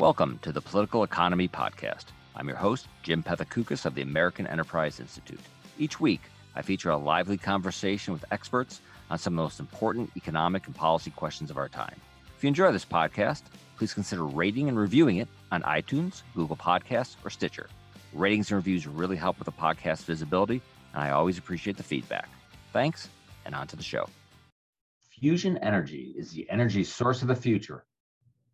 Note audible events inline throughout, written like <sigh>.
Welcome to the Political Economy Podcast. I'm your host, Jim Pethokoukis of the American Enterprise Institute. Each week, I feature a lively conversation with experts on some of the most important economic and policy questions of our time. If you enjoy this podcast, please consider rating and reviewing it on iTunes, Google Podcasts, or Stitcher. Ratings and reviews really help with the podcast visibility, and I always appreciate the feedback. Thanks, and on to the show. Fusion energy is the energy source of the future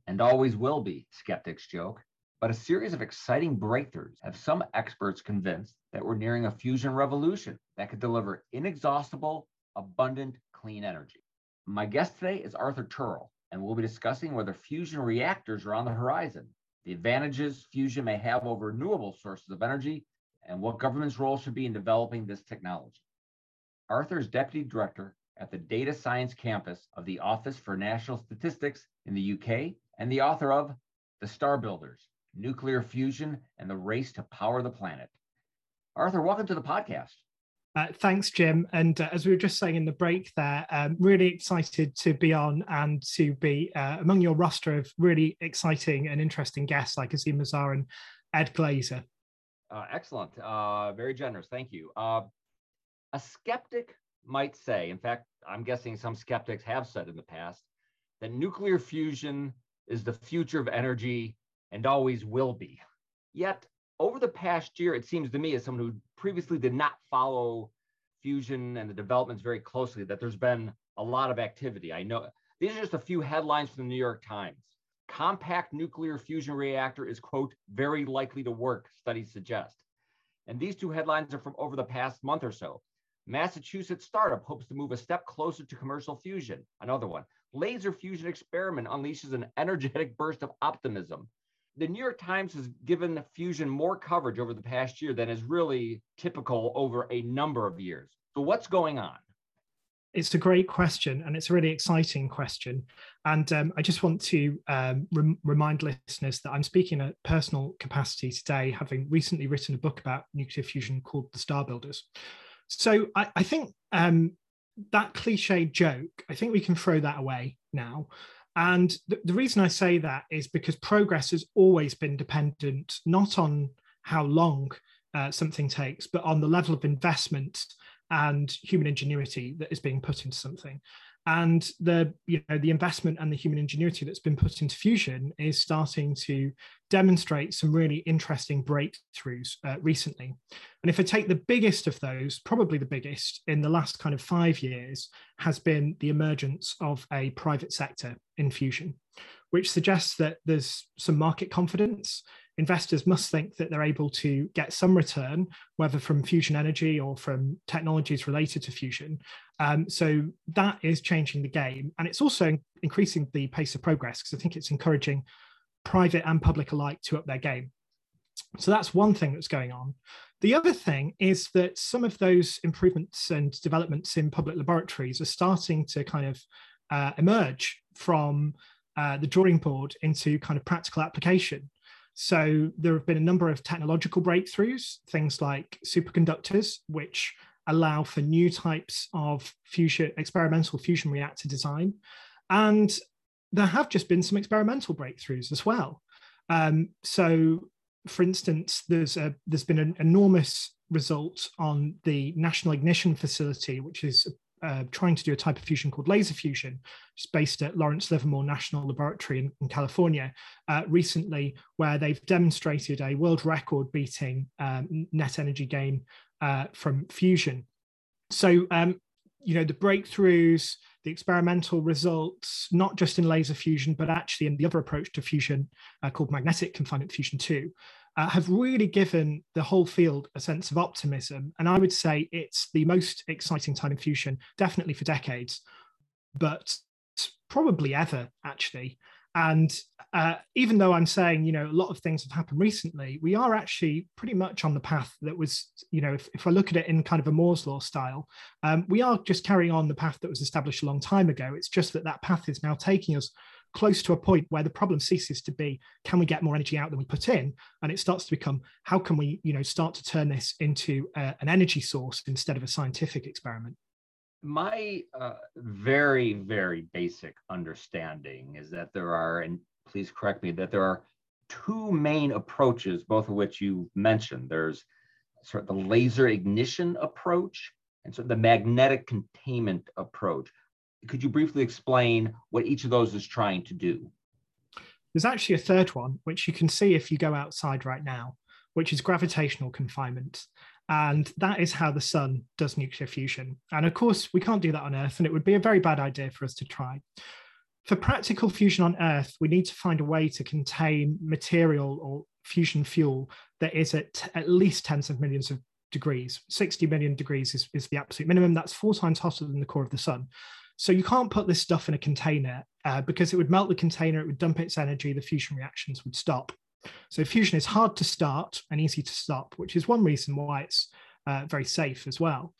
and always will be, skeptics joke. But a series of exciting breakthroughs have some experts convinced that we're nearing a fusion revolution that could deliver inexhaustible, abundant, clean energy. My guest today is Arthur Turrell, and we'll be discussing whether fusion reactors are on the horizon, the advantages fusion may have over renewable sources of energy, and what government's role should be in developing this technology. Arthur is Deputy Director at the Data Science Campus of the Office for National Statistics in the UK and the author of The Star Builders Nuclear Fusion and the Race to Power the Planet. Arthur, welcome to the podcast. Uh, thanks, Jim. And uh, as we were just saying in the break there, um, really excited to be on and to be uh, among your roster of really exciting and interesting guests like Azeem Azhar and Ed Glaeser. Uh, excellent. Uh, very generous. Thank you. Uh, a skeptic might say, in fact, I'm guessing some skeptics have said in the past, that nuclear fusion is the future of energy and always will be. Yet, over the past year, it seems to me, as someone who previously did not follow fusion and the developments very closely, that there's been a lot of activity. I know these are just a few headlines from the New York Times. Compact nuclear fusion reactor is, quote, very likely to work, studies suggest. And these two headlines are from over the past month or so. Massachusetts startup hopes to move a step closer to commercial fusion. Another one laser fusion experiment unleashes an energetic burst of optimism. The New York Times has given fusion more coverage over the past year than is really typical over a number of years. So, what's going on? It's a great question, and it's a really exciting question. And um, I just want to um, rem- remind listeners that I'm speaking at personal capacity today, having recently written a book about nuclear fusion called The Star Builders. So I, I think um, that cliche joke, I think we can throw that away now. And the, the reason I say that is because progress has always been dependent not on how long uh, something takes, but on the level of investment and human ingenuity that is being put into something and the you know the investment and the human ingenuity that's been put into fusion is starting to demonstrate some really interesting breakthroughs uh, recently and if i take the biggest of those probably the biggest in the last kind of five years has been the emergence of a private sector in fusion which suggests that there's some market confidence investors must think that they're able to get some return, whether from fusion energy or from technologies related to fusion. Um, so that is changing the game. And it's also increasing the pace of progress because I think it's encouraging private and public alike to up their game. So that's one thing that's going on. The other thing is that some of those improvements and developments in public laboratories are starting to kind of uh, emerge from uh, the drawing board into kind of practical application. So there have been a number of technological breakthroughs, things like superconductors, which allow for new types of fusion experimental fusion reactor design. And there have just been some experimental breakthroughs as well. Um, so, for instance, there's a, there's been an enormous result on the National Ignition Facility, which is uh, trying to do a type of fusion called laser fusion, which is based at Lawrence Livermore National Laboratory in, in California uh, recently, where they've demonstrated a world record beating um, net energy gain uh, from fusion. So, um, you know, the breakthroughs, the experimental results, not just in laser fusion, but actually in the other approach to fusion uh, called magnetic confinement fusion 2, uh, have really given the whole field a sense of optimism. And I would say it's the most exciting time in fusion, definitely for decades, but probably ever, actually. And uh, even though I'm saying, you know, a lot of things have happened recently, we are actually pretty much on the path that was, you know, if, if I look at it in kind of a Moore's law style, um, we are just carrying on the path that was established a long time ago. It's just that that path is now taking us close to a point where the problem ceases to be can we get more energy out than we put in and it starts to become how can we you know start to turn this into uh, an energy source instead of a scientific experiment my uh, very very basic understanding is that there are and please correct me that there are two main approaches, both of which you mentioned. There's sort of the laser ignition approach and sort of the magnetic containment approach. Could you briefly explain what each of those is trying to do? There's actually a third one, which you can see if you go outside right now, which is gravitational confinement. And that is how the sun does nuclear fusion. And of course, we can't do that on Earth, and it would be a very bad idea for us to try. For practical fusion on Earth, we need to find a way to contain material or fusion fuel that is at at least tens of millions of degrees. 60 million degrees is, is the absolute minimum. That's four times hotter than the core of the sun. So you can't put this stuff in a container uh, because it would melt the container, it would dump its energy, the fusion reactions would stop. So fusion is hard to start and easy to stop, which is one reason why it's uh, very safe as well.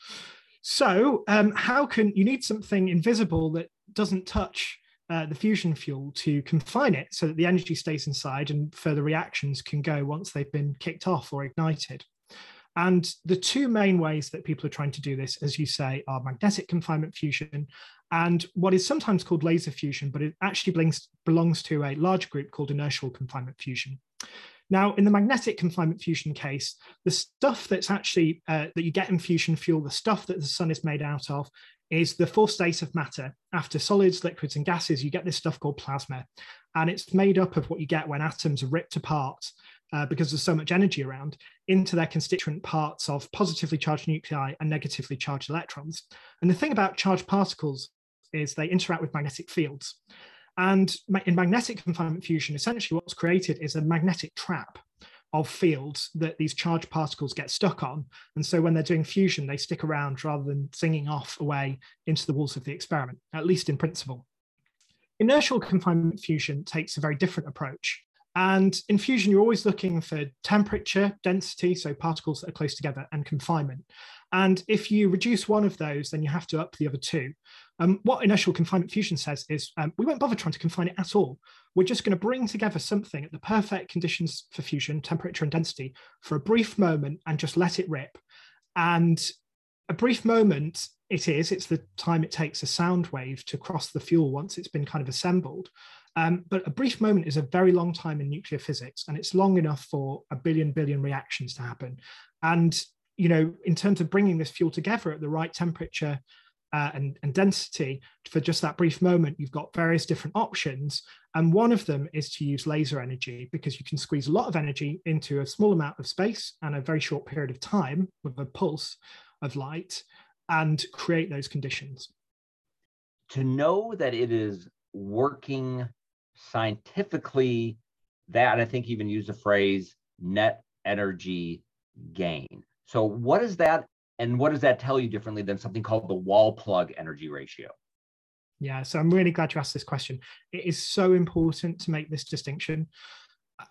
So um, how can you need something invisible that doesn't touch uh, the fusion fuel to confine it so that the energy stays inside and further reactions can go once they've been kicked off or ignited. And the two main ways that people are trying to do this, as you say, are magnetic confinement fusion and what is sometimes called laser fusion, but it actually belongs, belongs to a large group called inertial confinement fusion. Now, in the magnetic confinement fusion case, the stuff that's actually uh, that you get in fusion fuel, the stuff that the sun is made out of, is the fourth state of matter. After solids, liquids, and gases, you get this stuff called plasma, and it's made up of what you get when atoms are ripped apart uh, because there's so much energy around, into their constituent parts of positively charged nuclei and negatively charged electrons. And the thing about charged particles is they interact with magnetic fields. And in magnetic confinement fusion, essentially what's created is a magnetic trap of fields that these charged particles get stuck on. And so when they're doing fusion, they stick around rather than singing off away into the walls of the experiment, at least in principle. Inertial confinement fusion takes a very different approach. And in fusion, you're always looking for temperature, density, so particles that are close together, and confinement. And if you reduce one of those, then you have to up the other two. Um, what inertial confinement fusion says is um, we won't bother trying to confine it at all. We're just going to bring together something at the perfect conditions for fusion, temperature and density, for a brief moment and just let it rip. And a brief moment it is, it's the time it takes a sound wave to cross the fuel once it's been kind of assembled. Um, but a brief moment is a very long time in nuclear physics, and it's long enough for a billion billion reactions to happen. And you know, in terms of bringing this fuel together at the right temperature uh, and, and density for just that brief moment, you've got various different options. And one of them is to use laser energy because you can squeeze a lot of energy into a small amount of space and a very short period of time with a pulse of light and create those conditions. To know that it is working scientifically, that I think even use the phrase net energy gain. So, what is that? And what does that tell you differently than something called the wall plug energy ratio? Yeah, so I'm really glad you asked this question. It is so important to make this distinction.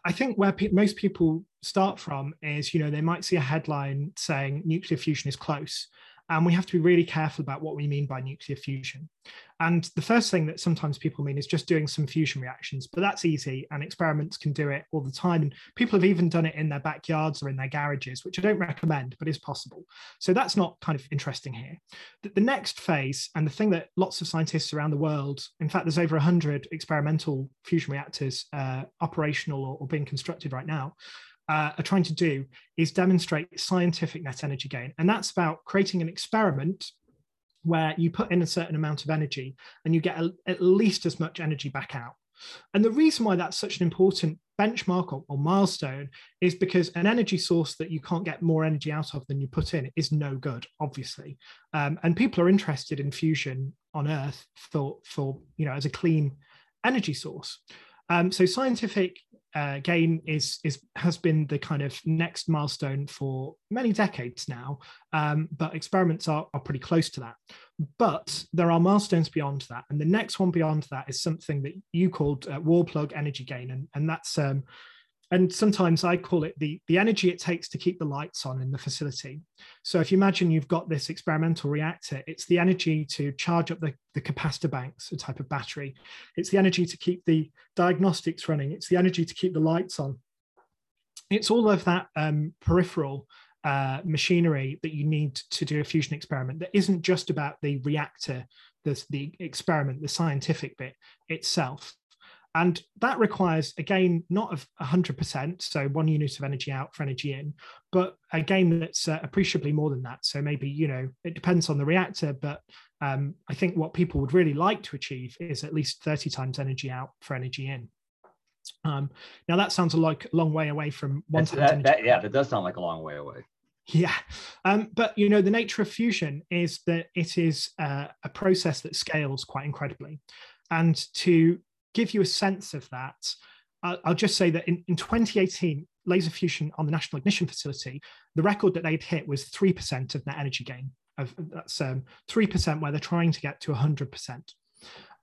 I think where pe- most people start from is, you know, they might see a headline saying nuclear fusion is close, and we have to be really careful about what we mean by nuclear fusion. And the first thing that sometimes people mean is just doing some fusion reactions, but that's easy and experiments can do it all the time. And people have even done it in their backyards or in their garages, which I don't recommend, but is possible. So that's not kind of interesting here. The, next phase, and the thing that lots of scientists around the world, in fact, there's over 100 experimental fusion reactors uh, operational or, or being constructed right now, uh, are trying to do is demonstrate scientific net energy gain. And that's about creating an experiment where you put in a certain amount of energy and you get a, at least as much energy back out. And the reason why that's such an important benchmark or, or, milestone is because an energy source that you can't get more energy out of than you put in is no good, obviously. Um, and people are interested in fusion on Earth for, for you know as a clean energy source. Um, so scientific uh, gain is is has been the kind of next milestone for many decades now, um, but experiments are, are pretty close to that. But there are milestones beyond that, and the next one beyond that is something that you called uh, wall plug energy gain, and and that's um, and sometimes I call it the, the energy it takes to keep the lights on in the facility. So if you imagine you've got this experimental reactor, it's the energy to charge up the, the capacitor banks, a type of battery. It's the energy to keep the diagnostics running. It's the energy to keep the lights on. It's all of that um, peripheral uh, machinery that you need to do a fusion experiment that isn't just about the reactor, the, the experiment, the scientific bit itself. And that requires, again, not of 100%, so one unit of energy out for energy in, but a gain that's uh, appreciably more than that. So maybe, you know, it depends on the reactor, but um, I think what people would really like to achieve is at least 30 times energy out for energy in. Um, now that sounds like a long way away from one that, that, yeah, that does sound like a long way away. Yeah, um, but you know the nature of fusion is that it is uh, a process that scales quite incredibly, and to give you a sense of that, I'll, I'll just say that in, in 2018, laser fusion on the National Ignition Facility, the record that they'd hit was three percent of net energy gain. Of that's um, three percent where they're trying to get to hundred percent.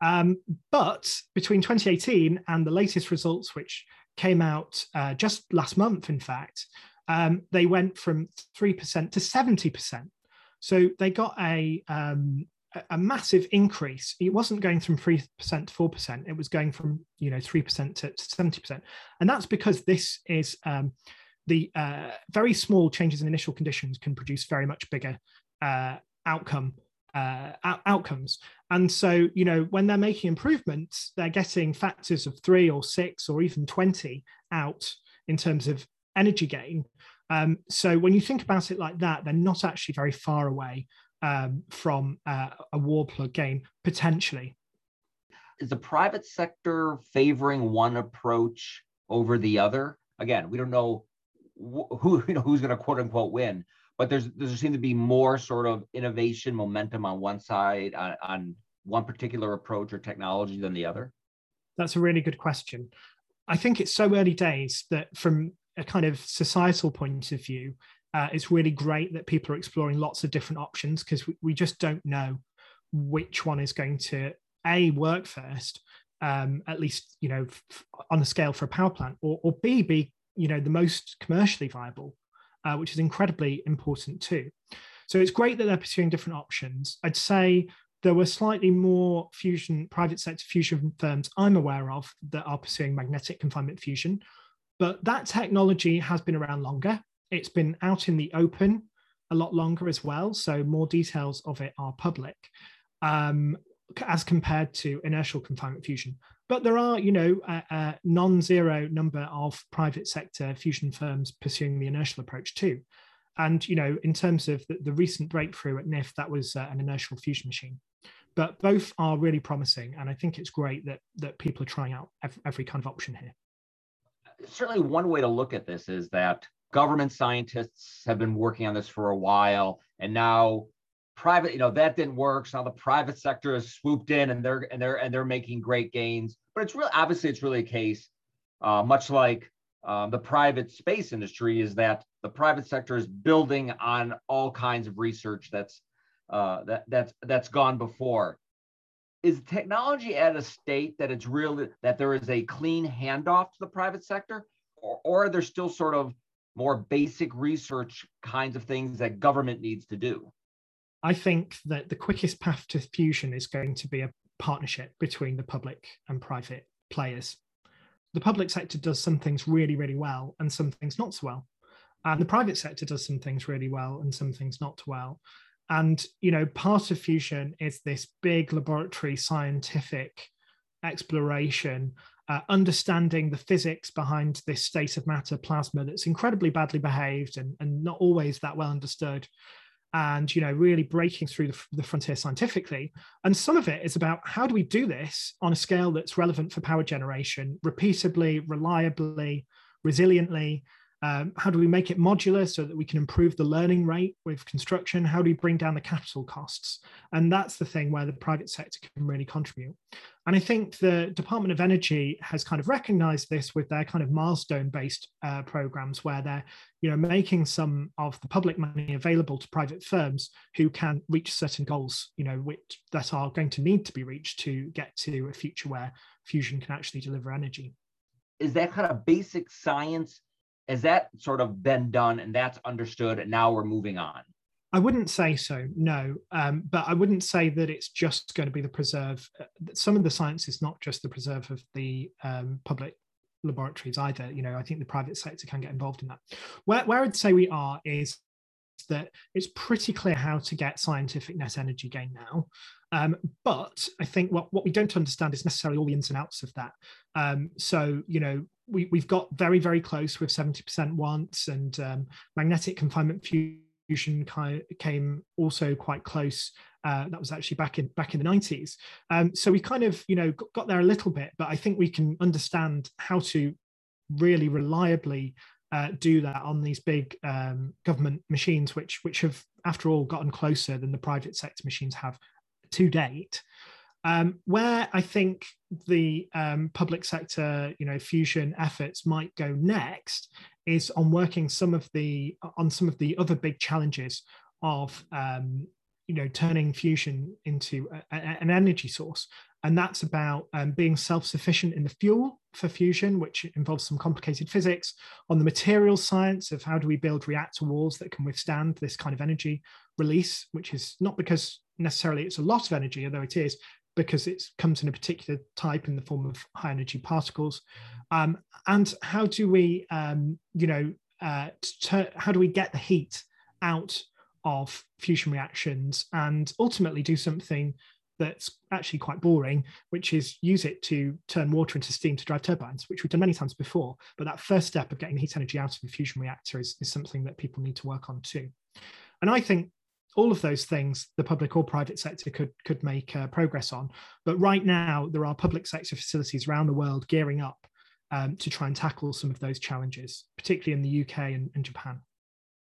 Um, but between 2018 and the latest results, which came out uh, just last month, in fact, um, they went from 3% to 70%. So they got a, um, a massive increase. It wasn't going from 3% to 4%. It was going from, you know, 3% to 70%. And that's because this is um, the uh, very small changes in initial conditions can produce very much bigger uh, outcome uh, outcomes. And so, you know, when they're making improvements, they're getting factors of three or six or even 20 out in terms of energy gain. Um, so when you think about it like that, they're not actually very far away um, from uh, a wall plug gain potentially. Is the private sector favoring one approach over the other? Again, we don't know who <laughs> you know who's going to quote unquote win, but there's there seems to be more sort of innovation momentum on one side on, on one particular approach or technology than the other. That's a really good question. I think it's so early days that from a kind of societal point of view, uh, it's really great that people are exploring lots of different options because we, we, just don't know which one is going to a work first, um, at least you know f- on a scale for a power plant, or, or b be you know the most commercially viable, uh, which is incredibly important too. So it's great that they're pursuing different options. I'd say there were slightly more fusion private sector fusion firms I'm aware of that are pursuing magnetic confinement fusion, but that technology has been around longer. It's been out in the open a lot longer as well. So more details of it are public um, as compared to inertial confinement fusion. But there are, you know, a, a non-zero number of private sector fusion firms pursuing the inertial approach too. And, you know, in terms of the, the recent breakthrough at NIF, that was uh, an inertial fusion machine but both are really promising and i think it's great that that people are trying out every, every, kind of option here certainly one way to look at this is that government scientists have been working on this for a while and now private you know that didn't work so now the private sector has swooped in and they're and they're and they're making great gains. But it's really obviously it's really a case uh, much like um, the private space industry is that the private sector is building on all kinds of research that's uh, that that's that's gone before is technology at a state that it's really that there is a clean handoff to the private sector? Or, or are there still sort of more basic research kinds of things that government needs to do? I think that the quickest path to fusion is going to be a partnership between the public and private players. The public sector does some things really really well and some things not so well. And the private sector does some things really well and some things not well and you know, part of fusion is this big laboratory scientific exploration, uh, understanding the physics behind this state of matter plasma that's incredibly badly behaved and, and not always that well understood and you know really breaking through the, the, frontier scientifically. And some of it is about how do we do this on a scale that's relevant for power generation repeatably reliably resiliently um, how do we make it modular so that we can improve the learning rate with construction? How do we bring down the capital costs? And that's the thing where the private sector can really contribute. And I think the Department of Energy has kind of recognized this with their kind of milestone based uh, programs where they're you know, making some of the public money available to private firms who can reach certain goals, you know, which that are going to need to be reached to get to a future where fusion can actually deliver energy. Is that kind of basic science has that sort of been done and that's understood and now we're moving on? I wouldn't say so no. Um, but i wouldn't say that it's just going to be the preserve uh, some of the science is not just the preserve of the um, public laboratories either. You know i think the private sector can get involved in that. Where, where i'd say we are is that it's pretty clear how to get scientific net energy gain now. Um, but I think what, what we don't understand is necessarily all the ins and outs of that. Um, so, you know, we, we've got very, very close with 70% once, and um, magnetic confinement fusion came also quite close. Uh, that was actually back in back in the 90s. Um, so we kind of, you know, got there a little bit, but I think we can understand how to really reliably uh, do that on these big um, government machines, which which have, after all, gotten closer than the private sector machines have to date. Um, where I think the um, public sector, you know, fusion efforts might go next is on working some of the on some of the other big challenges of um, you know turning fusion into a, a, an energy source and that's about um, being self-sufficient in the fuel for fusion which involves some complicated physics. On the material science of how do we build reactor walls that can withstand this kind of energy release which is not because necessarily it's a lot of energy although it is because it comes in a particular type in the form of high energy particles. Um, and how do we um, you know uh, how do we get the heat out of fusion reactions and ultimately do something that's actually quite boring, which is use it to turn water into steam to drive turbines, which we've done many times before. But that first step of getting heat energy out of a fusion reactor is, is something that people need to work on too. And I think all of those things the public or private sector could could make uh, progress on. But right now, there are public sector facilities around the world gearing up um, to try and tackle some of those challenges, particularly in the UK and, and Japan.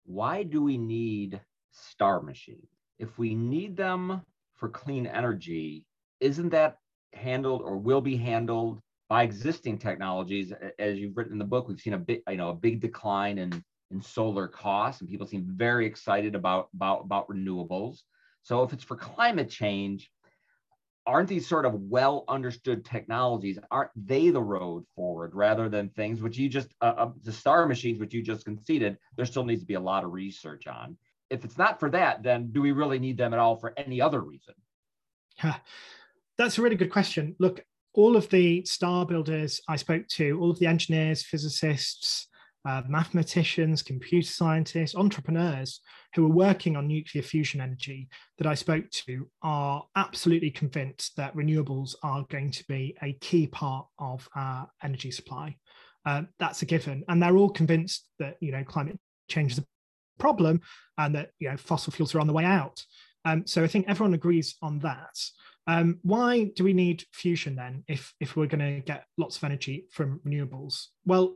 Why do we need star machines? If we need them for clean energy, isn't that handled or will be handled by existing technologies? As you've written in the book, we've seen a big, you know, a big decline in in solar costs, and people seem very excited about about about renewables. So if it's for climate change, aren't these sort of well understood technologies aren't they the road forward rather than things which you just uh, uh, the star machines which you just conceded there still needs to be a lot of research on if it's not for that, then do we really need them at all for any other reason? Yeah, That's a really good question. Look, all of the star builders I spoke to, all of the engineers, physicists, uh, mathematicians, computer scientists, entrepreneurs who are working on nuclear fusion energy that I spoke to are absolutely convinced that renewables are going to be a key part of our energy supply. Uh, that's a given, and they're all convinced that you know climate change is a problem and that you know fossil fuels are on the way out. Um, so I think everyone agrees on that. Um, why do we need fusion then if if we're going to get lots of energy from renewables? Well,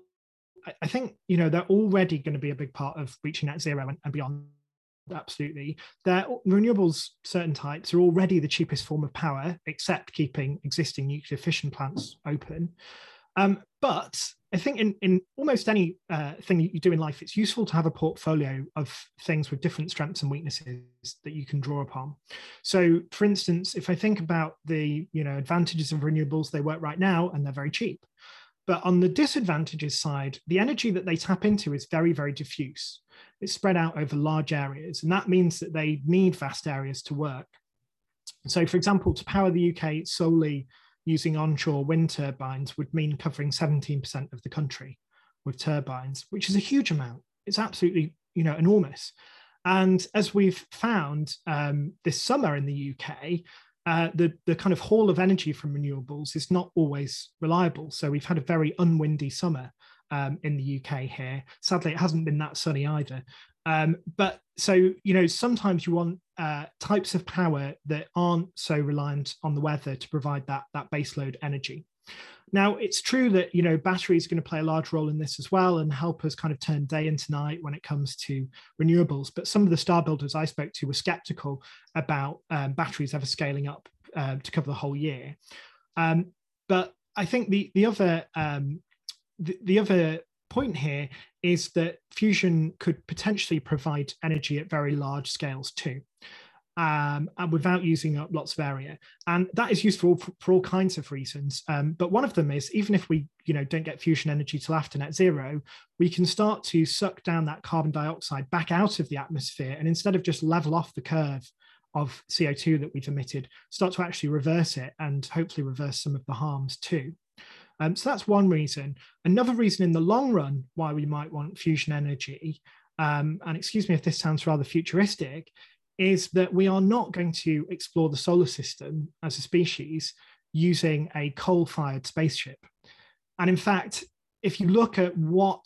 I, think you know they're already going to be a big part of reaching net zero and, and beyond. Absolutely, their renewables, certain types, are already the cheapest form of power, except keeping existing nuclear fission plants open. Um, but I think in, in almost any uh, thing you do in life, it's useful to have a portfolio of things with different strengths and weaknesses that you can draw upon. So, for instance, if I think about the you know advantages of renewables, they work right now and they're very cheap. But on the disadvantages side, the energy that they tap into is very, very diffuse. It's spread out over large areas, and that means that they need vast areas to work. So, for example, to power the UK solely using onshore wind turbines would mean covering 17% of the country with turbines, which is a huge amount. It's absolutely, you know, enormous. And as we've found um, this summer in the UK, uh, the, the kind of haul of energy from renewables is not always reliable. So we've had a very unwindy summer um, in the UK here. Sadly, it hasn't been that sunny either. Um, but so you know, sometimes you want uh, types of power that aren't so reliant on the weather to provide that that baseload energy. Now, it's true that you know batteries are going to play a large role in this as well and help us kind of turn day into night when it comes to renewables. But some of the star builders I spoke to were skeptical about um, batteries ever scaling up uh, to cover the whole year. Um, but I think the the other um, the, the other point here is that fusion could potentially provide energy at very large scales too. Um, and without using up lots of area. And that is useful for, for all kinds of reasons. Um, but one of them is even if we, you know, don't get fusion energy till after net zero, we can start to suck down that carbon dioxide back out of the atmosphere. And instead of just level off the curve of CO2 that we've emitted, start to actually reverse it and hopefully reverse some of the harms too. Um, so that's one reason. Another reason in the long run why we might want fusion energy um, and excuse me if this sounds rather futuristic, is that we are not going to explore the solar system as a species using a coal fired spaceship. And in fact, if you look at what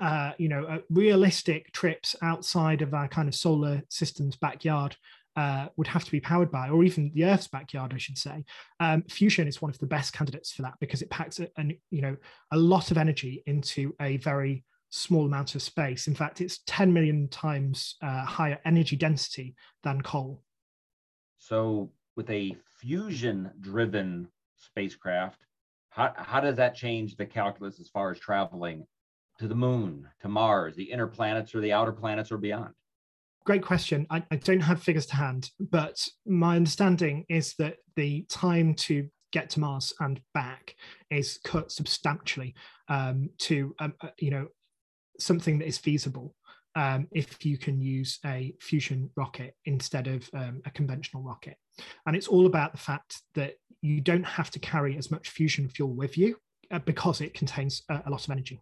uh, you know, uh, realistic trips outside of our kind of solar system's backyard uh, would have to be powered by, or even the Earth's backyard, I should say. Um, fusion is one of the best candidates for that because it packs a, you know a lot of energy into a very small amount of space. In fact, it's 10 million times uh, higher energy density than coal. So, with a fusion driven spacecraft, how, how does that change the calculus as far as traveling to the moon, to Mars, the inner planets or the outer planets or beyond? Great question. I, I don't have figures to hand, but my understanding is that the time to get to Mars and back is cut substantially um, to um, uh, you know something that is feasible um, if you can use a fusion rocket instead of um, a conventional rocket. And it's all about the fact that you don't have to carry as much fusion fuel with you uh, because it contains a, a lot of energy.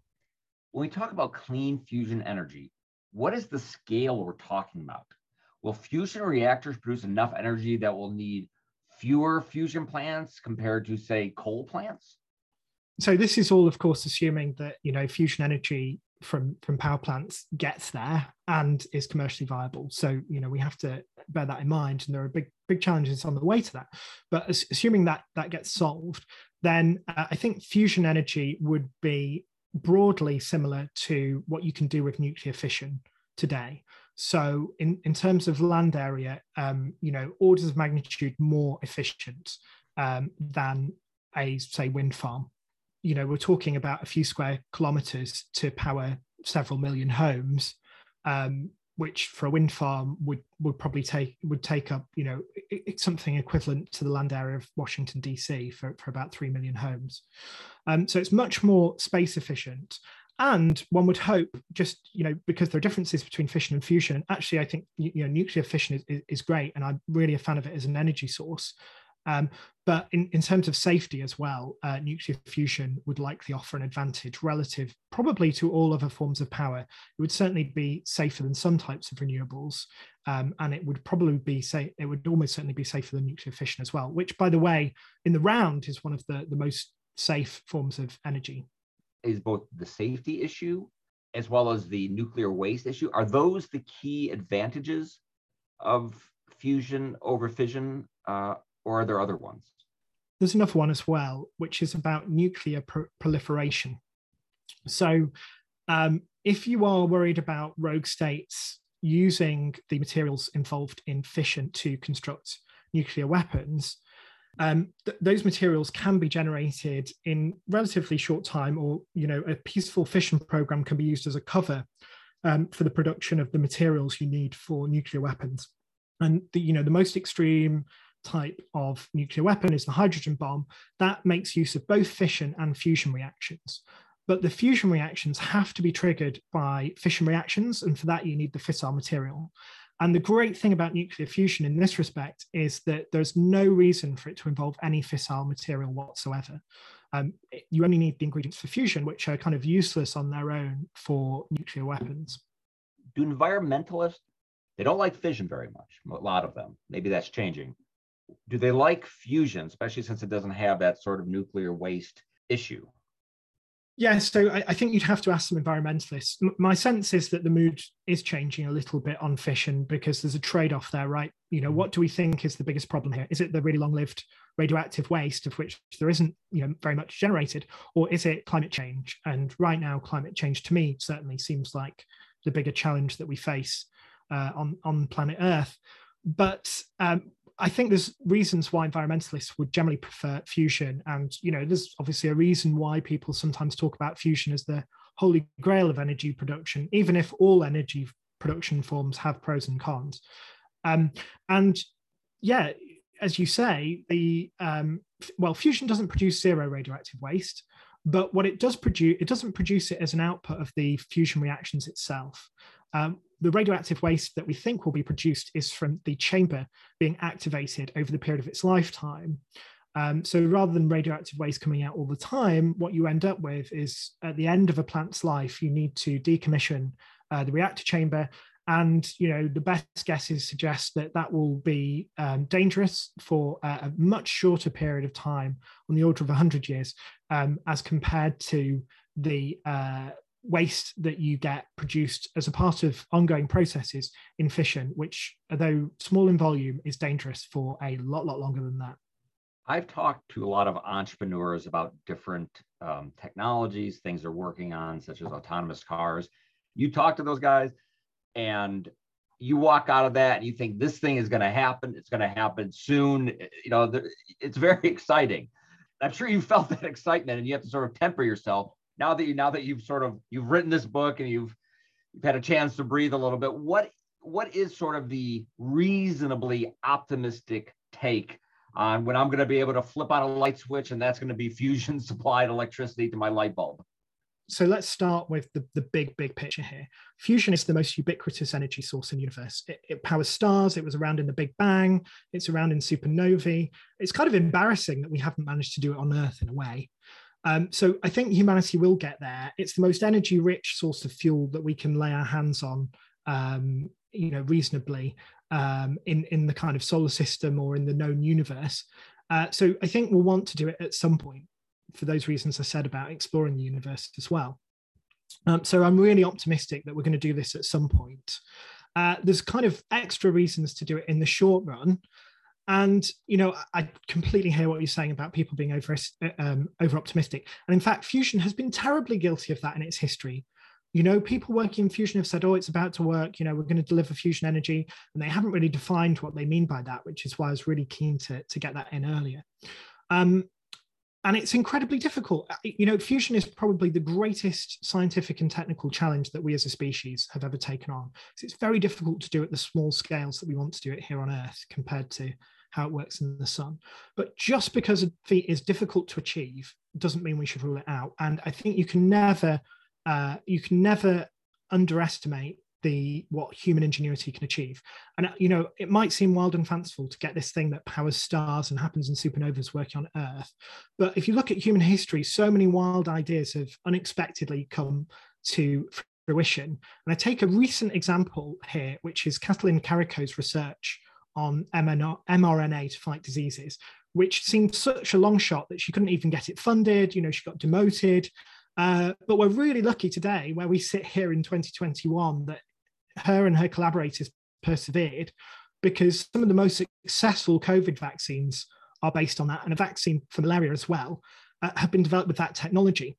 When we talk about clean fusion energy, what is the scale we're talking about? Will fusion reactors produce enough energy that we'll need fewer fusion plants compared to, say, coal plants? So this is all, of course, assuming that you know fusion energy from from power plants gets there and is commercially viable. So you know we have to bear that in mind, and there are big big challenges on the way to that. But assuming that that gets solved, then uh, I think fusion energy would be broadly similar to what you can do with nuclear fission today. So in in terms of land area, um, you know, orders of magnitude more efficient um, than a say wind farm you know we're talking about a few square kilometers to power several million homes um, which for a wind farm would would probably take would take up you know something equivalent to the land area of Washington DC for, for about three million homes. Um, so it's much more space efficient, and one would hope just you know because there are differences between fission and fusion. Actually, I think you know nuclear fission is, is, is great, and I'm really a fan of it as an energy source. Um, but in, in terms of safety as well, uh, nuclear fusion would likely offer an advantage relative probably to all other forms of power. It would certainly be safer than some types of renewables. Um, and it would probably be safe, it would almost certainly be safer than nuclear fission as well, which by the way, in the round is one of the, the most safe forms of energy. Is both the safety issue as well as the nuclear waste issue, are those the key advantages of fusion over fission? Uh, or are there other ones? There's another one as well, which is about nuclear pro- proliferation. So, um, if you are worried about rogue states using the materials involved in fission to construct nuclear weapons, um, th- those materials can be generated in relatively short time, or you know, a peaceful fission program can be used as a cover um, for the production of the materials you need for nuclear weapons. And the, you know, the most extreme type of nuclear weapon is the hydrogen bomb. That makes use of both fission and fusion reactions. But the fusion reactions have to be triggered by fission reactions, and for that, you need the fissile material. And the great thing about nuclear fusion in this respect is that there's no reason for it to involve any fissile material whatsoever. Um, you only need the ingredients for fusion, which are kind of useless on their own for nuclear weapons. Do environmentalists, they don't like fission very much, a lot of them. Maybe that's changing do they like fusion, especially since it doesn't have that sort of nuclear waste issue? Yeah, so I, I, think you'd have to ask some environmentalists. M- my sense is that the mood is changing a little bit on fission because there's a trade off there, right? You know, what do we think is the biggest problem here? Is it the really long lived radioactive waste, of which there isn't, you know, very much generated, or is it climate change? And right now, climate change to me certainly seems like the bigger challenge that we face uh, on on planet Earth. But um, I think there's reasons why environmentalists would generally prefer fusion, and you know, there's obviously a reason why people sometimes talk about fusion as the holy grail of energy production, even if all energy production forms have pros and cons. Um, and yeah, as you say, the um, well, fusion doesn't produce zero radioactive waste, but what it does produce, it doesn't produce it as an output of the fusion reactions itself. Um, the radioactive waste that we think will be produced is from the chamber being activated over the period of its lifetime. Um, so rather than radioactive waste coming out all the time, what you end up with is at the end of a plant's life, you need to decommission uh, the reactor chamber. And you know the best guesses suggest that that will be um, dangerous for a, a, much shorter period of time, on the order of 100 years, um, as compared to the uh, waste that you get produced as a part of ongoing processes in fission, which, although small in volume, is dangerous for a lot, lot longer than that. I've talked to a lot of entrepreneurs about different um, technologies, things they're working on, such as autonomous cars. You talk to those guys, and you walk out of that and you think this thing is going to happen. It's going to happen soon. You know, it's very <laughs> exciting. I'm sure you felt that excitement, and you have to sort of temper yourself now that you now that you've sort of you've written this book and you've you've had a chance to breathe a little bit. What what is sort of the reasonably optimistic take on when I'm going to be able to flip on a light switch and that's going to be fusion <laughs> supplied electricity to my light bulb? So let's start with the, the big, big picture here. Fusion is the most ubiquitous energy source in the universe. It, it powers stars. It was around in the Big Bang. It's around in supernovae. It's kind of embarrassing that we haven't managed to do it on Earth in a way. Um, so I think humanity will get there. It's the most energy rich source of fuel that we can lay our hands on, um, you know, reasonably um, in in the kind of solar system or in the known universe. Uh, so I think we'll want to do it at some point for those reasons I said about exploring the universe as well. Um, so I'm really optimistic that we're going to do this at some point. Uh, there's kind of extra reasons to do it in the short run. And you know, I completely hear what you're saying about people being over um, over optimistic. And in fact, fusion has been terribly guilty of that in its history. You know, people working in fusion have said, "Oh, it's about to work." You know, we're going to deliver fusion energy, and they haven't really defined what they mean by that, which is why I was really keen to to get that in earlier. Um, and it's incredibly difficult. You know, fusion is probably the greatest scientific and technical challenge that we as a species have ever taken on. So it's very difficult to do at the small scales that we want to do it here on Earth compared to how it works in the sun. But just because a feat is difficult to achieve doesn't mean we should rule it out. And I think you can never uh, you can never underestimate the what human ingenuity can achieve. And you know, it might seem wild and fanciful to get this thing that powers stars and happens in supernovas working on Earth. But if you look at human history, so many wild ideas have unexpectedly come to fruition. And I take a recent example here, which is Katalin Karikó's research on mRNA to fight diseases, which seemed such a long shot that she couldn't even get it funded. You know, she got demoted. Uh, but we're really lucky today, where we sit here in 2021, that her and her collaborators persevered because some of the most successful COVID vaccines are based on that, and a vaccine for malaria as well uh, have been developed with that technology.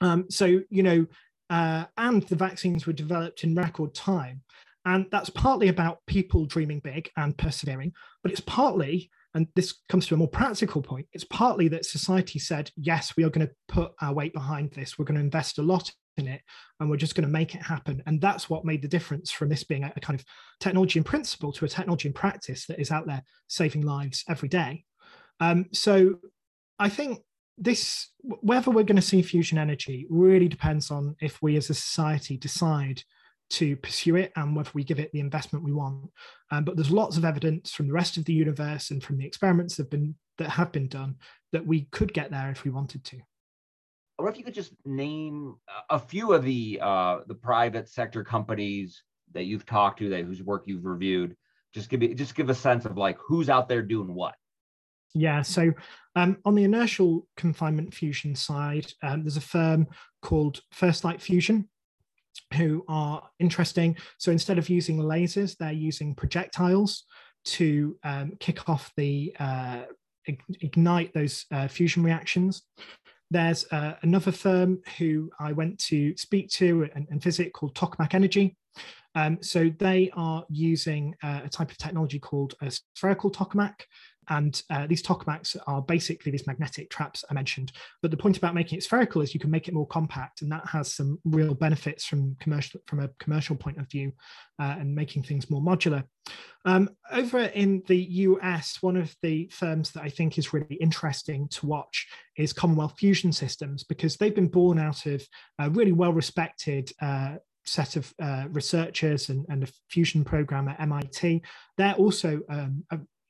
Um, so, you know, uh, and the vaccines were developed in record time. And that's partly about people dreaming big and persevering, but it's partly, and this comes to a more practical point, it's partly that society said, yes, we are going to put our weight behind this. We're going to invest a lot in it and we're just going to make it happen. And that's what made the difference from this being a, a kind of technology in principle to a technology in practice that is out there saving lives every day. Um, so I think this whether we're going to see fusion energy really depends on if we as a society decide to pursue it and whether we give it the investment we want. Um, but there's lots of evidence from the rest of the universe and from the experiments that have been that have been done that we could get there if we wanted to. Or if you could just name a few of the uh, the private sector companies that you've talked to, that whose work you've reviewed, just give me just give a sense of like who's out there doing what. Yeah, so um, on the inertial confinement fusion side, um, there's a firm called First Light Fusion, who are interesting. So instead of using lasers, they're using projectiles to um, kick off the uh, ignite those uh, fusion reactions. There's uh, another firm who I went to speak to and, and visit called Tokamak Energy. Um, so they are using uh, a type of technology called a spherical tokamak, and uh, these tokamaks are basically these magnetic traps I mentioned. But the point about making it spherical is you can make it more compact, and that has some real benefits from commercial from a commercial point of view, uh, and making things more modular. Um, over in the US, one of the firms that I think is really interesting to watch is Commonwealth Fusion Systems because they've been born out of a really well-respected uh, set of uh, researchers and, and, a fusion program at MIT. They're also um,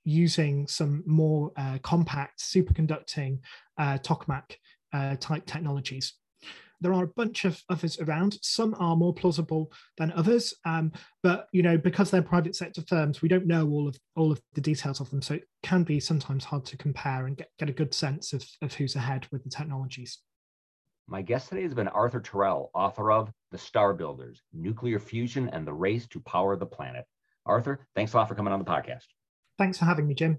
using some more uh, compact superconducting uh, tokamak uh, type technologies. there are a bunch of others around. Some are more plausible than others, um, but you know because they're private sector firms, we don't know all of all of the details of them. So it can be sometimes hard to compare and get, get a good sense of, of who's ahead with the technologies. My guest today has been Arthur Turrell, author of The Star Builders Nuclear Fusion and the Race to Power the Planet. Arthur, thanks a lot for coming on the podcast. Thanks for having me, Azeem.